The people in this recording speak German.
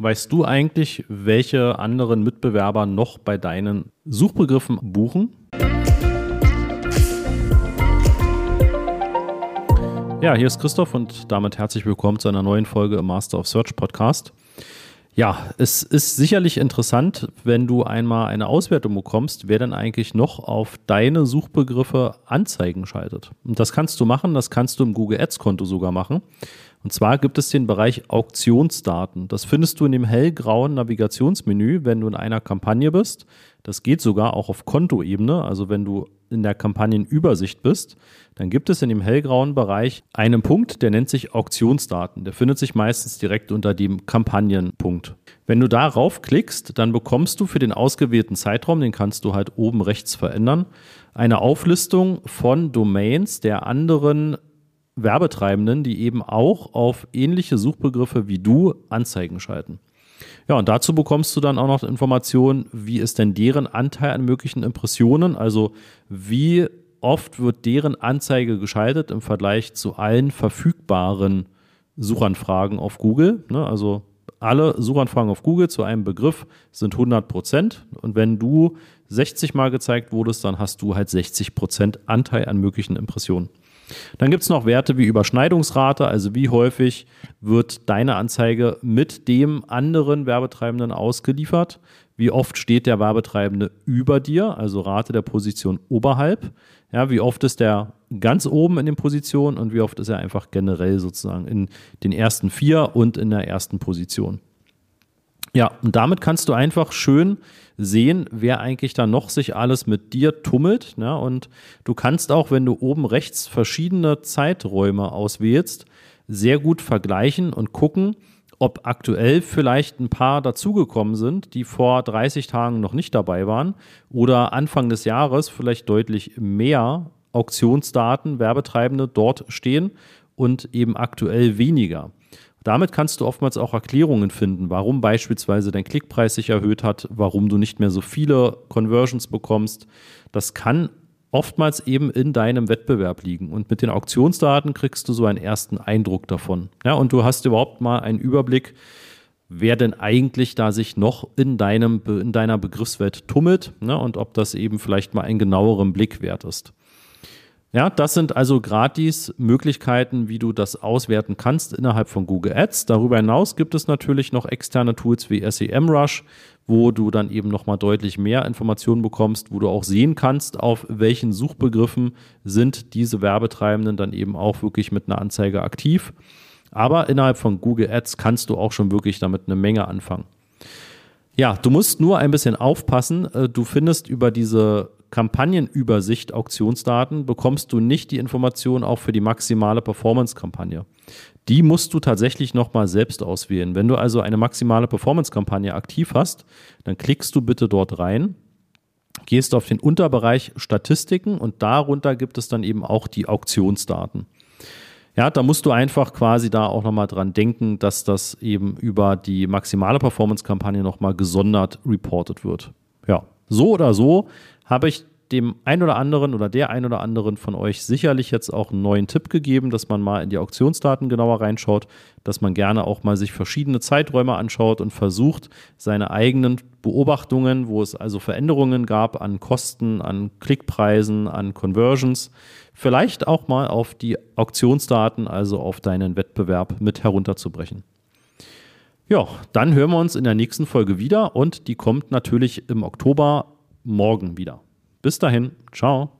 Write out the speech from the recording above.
Weißt du eigentlich, welche anderen Mitbewerber noch bei deinen Suchbegriffen buchen? Ja, hier ist Christoph und damit herzlich willkommen zu einer neuen Folge im Master of Search Podcast. Ja, es ist sicherlich interessant, wenn du einmal eine Auswertung bekommst, wer denn eigentlich noch auf deine Suchbegriffe Anzeigen schaltet. Und das kannst du machen, das kannst du im Google Ads Konto sogar machen. Und zwar gibt es den Bereich Auktionsdaten. Das findest du in dem hellgrauen Navigationsmenü, wenn du in einer Kampagne bist. Das geht sogar auch auf Kontoebene. Also wenn du in der Kampagnenübersicht bist, dann gibt es in dem hellgrauen Bereich einen Punkt, der nennt sich Auktionsdaten. Der findet sich meistens direkt unter dem Kampagnenpunkt. Wenn du darauf klickst, dann bekommst du für den ausgewählten Zeitraum, den kannst du halt oben rechts verändern, eine Auflistung von Domains der anderen Werbetreibenden, die eben auch auf ähnliche Suchbegriffe wie du Anzeigen schalten. Ja, und dazu bekommst du dann auch noch Informationen, wie ist denn deren Anteil an möglichen Impressionen, also wie oft wird deren Anzeige geschaltet im Vergleich zu allen verfügbaren Suchanfragen auf Google. Ne? Also alle Suchanfragen auf Google zu einem Begriff sind 100 Prozent. Und wenn du 60 Mal gezeigt wurdest, dann hast du halt 60 Prozent Anteil an möglichen Impressionen. Dann gibt es noch Werte wie Überschneidungsrate, also wie häufig wird deine Anzeige mit dem anderen Werbetreibenden ausgeliefert, wie oft steht der Werbetreibende über dir, also Rate der Position oberhalb, ja, wie oft ist der ganz oben in den Positionen und wie oft ist er einfach generell sozusagen in den ersten vier und in der ersten Position. Ja, und damit kannst du einfach schön sehen, wer eigentlich da noch sich alles mit dir tummelt. Ne? Und du kannst auch, wenn du oben rechts verschiedene Zeiträume auswählst, sehr gut vergleichen und gucken, ob aktuell vielleicht ein paar dazugekommen sind, die vor 30 Tagen noch nicht dabei waren oder Anfang des Jahres vielleicht deutlich mehr Auktionsdaten, Werbetreibende dort stehen und eben aktuell weniger. Damit kannst du oftmals auch Erklärungen finden, warum beispielsweise dein Klickpreis sich erhöht hat, warum du nicht mehr so viele Conversions bekommst. Das kann oftmals eben in deinem Wettbewerb liegen. Und mit den Auktionsdaten kriegst du so einen ersten Eindruck davon. Ja, und du hast überhaupt mal einen Überblick, wer denn eigentlich da sich noch in, deinem, in deiner Begriffswelt tummelt ne, und ob das eben vielleicht mal einen genaueren Blick wert ist. Ja, das sind also gratis Möglichkeiten, wie du das auswerten kannst innerhalb von Google Ads. Darüber hinaus gibt es natürlich noch externe Tools wie SEMrush, wo du dann eben nochmal deutlich mehr Informationen bekommst, wo du auch sehen kannst, auf welchen Suchbegriffen sind diese Werbetreibenden dann eben auch wirklich mit einer Anzeige aktiv. Aber innerhalb von Google Ads kannst du auch schon wirklich damit eine Menge anfangen. Ja, du musst nur ein bisschen aufpassen. Äh, du findest über diese Kampagnenübersicht Auktionsdaten bekommst du nicht die Information auch für die maximale Performance-Kampagne. Die musst du tatsächlich nochmal selbst auswählen. Wenn du also eine maximale Performance-Kampagne aktiv hast, dann klickst du bitte dort rein, gehst auf den Unterbereich Statistiken und darunter gibt es dann eben auch die Auktionsdaten. Ja, da musst du einfach quasi da auch nochmal dran denken, dass das eben über die maximale Performance-Kampagne nochmal gesondert reported wird. Ja, so oder so habe ich dem ein oder anderen oder der ein oder anderen von euch sicherlich jetzt auch einen neuen Tipp gegeben, dass man mal in die Auktionsdaten genauer reinschaut, dass man gerne auch mal sich verschiedene Zeiträume anschaut und versucht, seine eigenen Beobachtungen, wo es also Veränderungen gab an Kosten, an Klickpreisen, an Conversions, vielleicht auch mal auf die Auktionsdaten, also auf deinen Wettbewerb mit herunterzubrechen. Ja, dann hören wir uns in der nächsten Folge wieder und die kommt natürlich im Oktober morgen wieder. Bis dahin, ciao.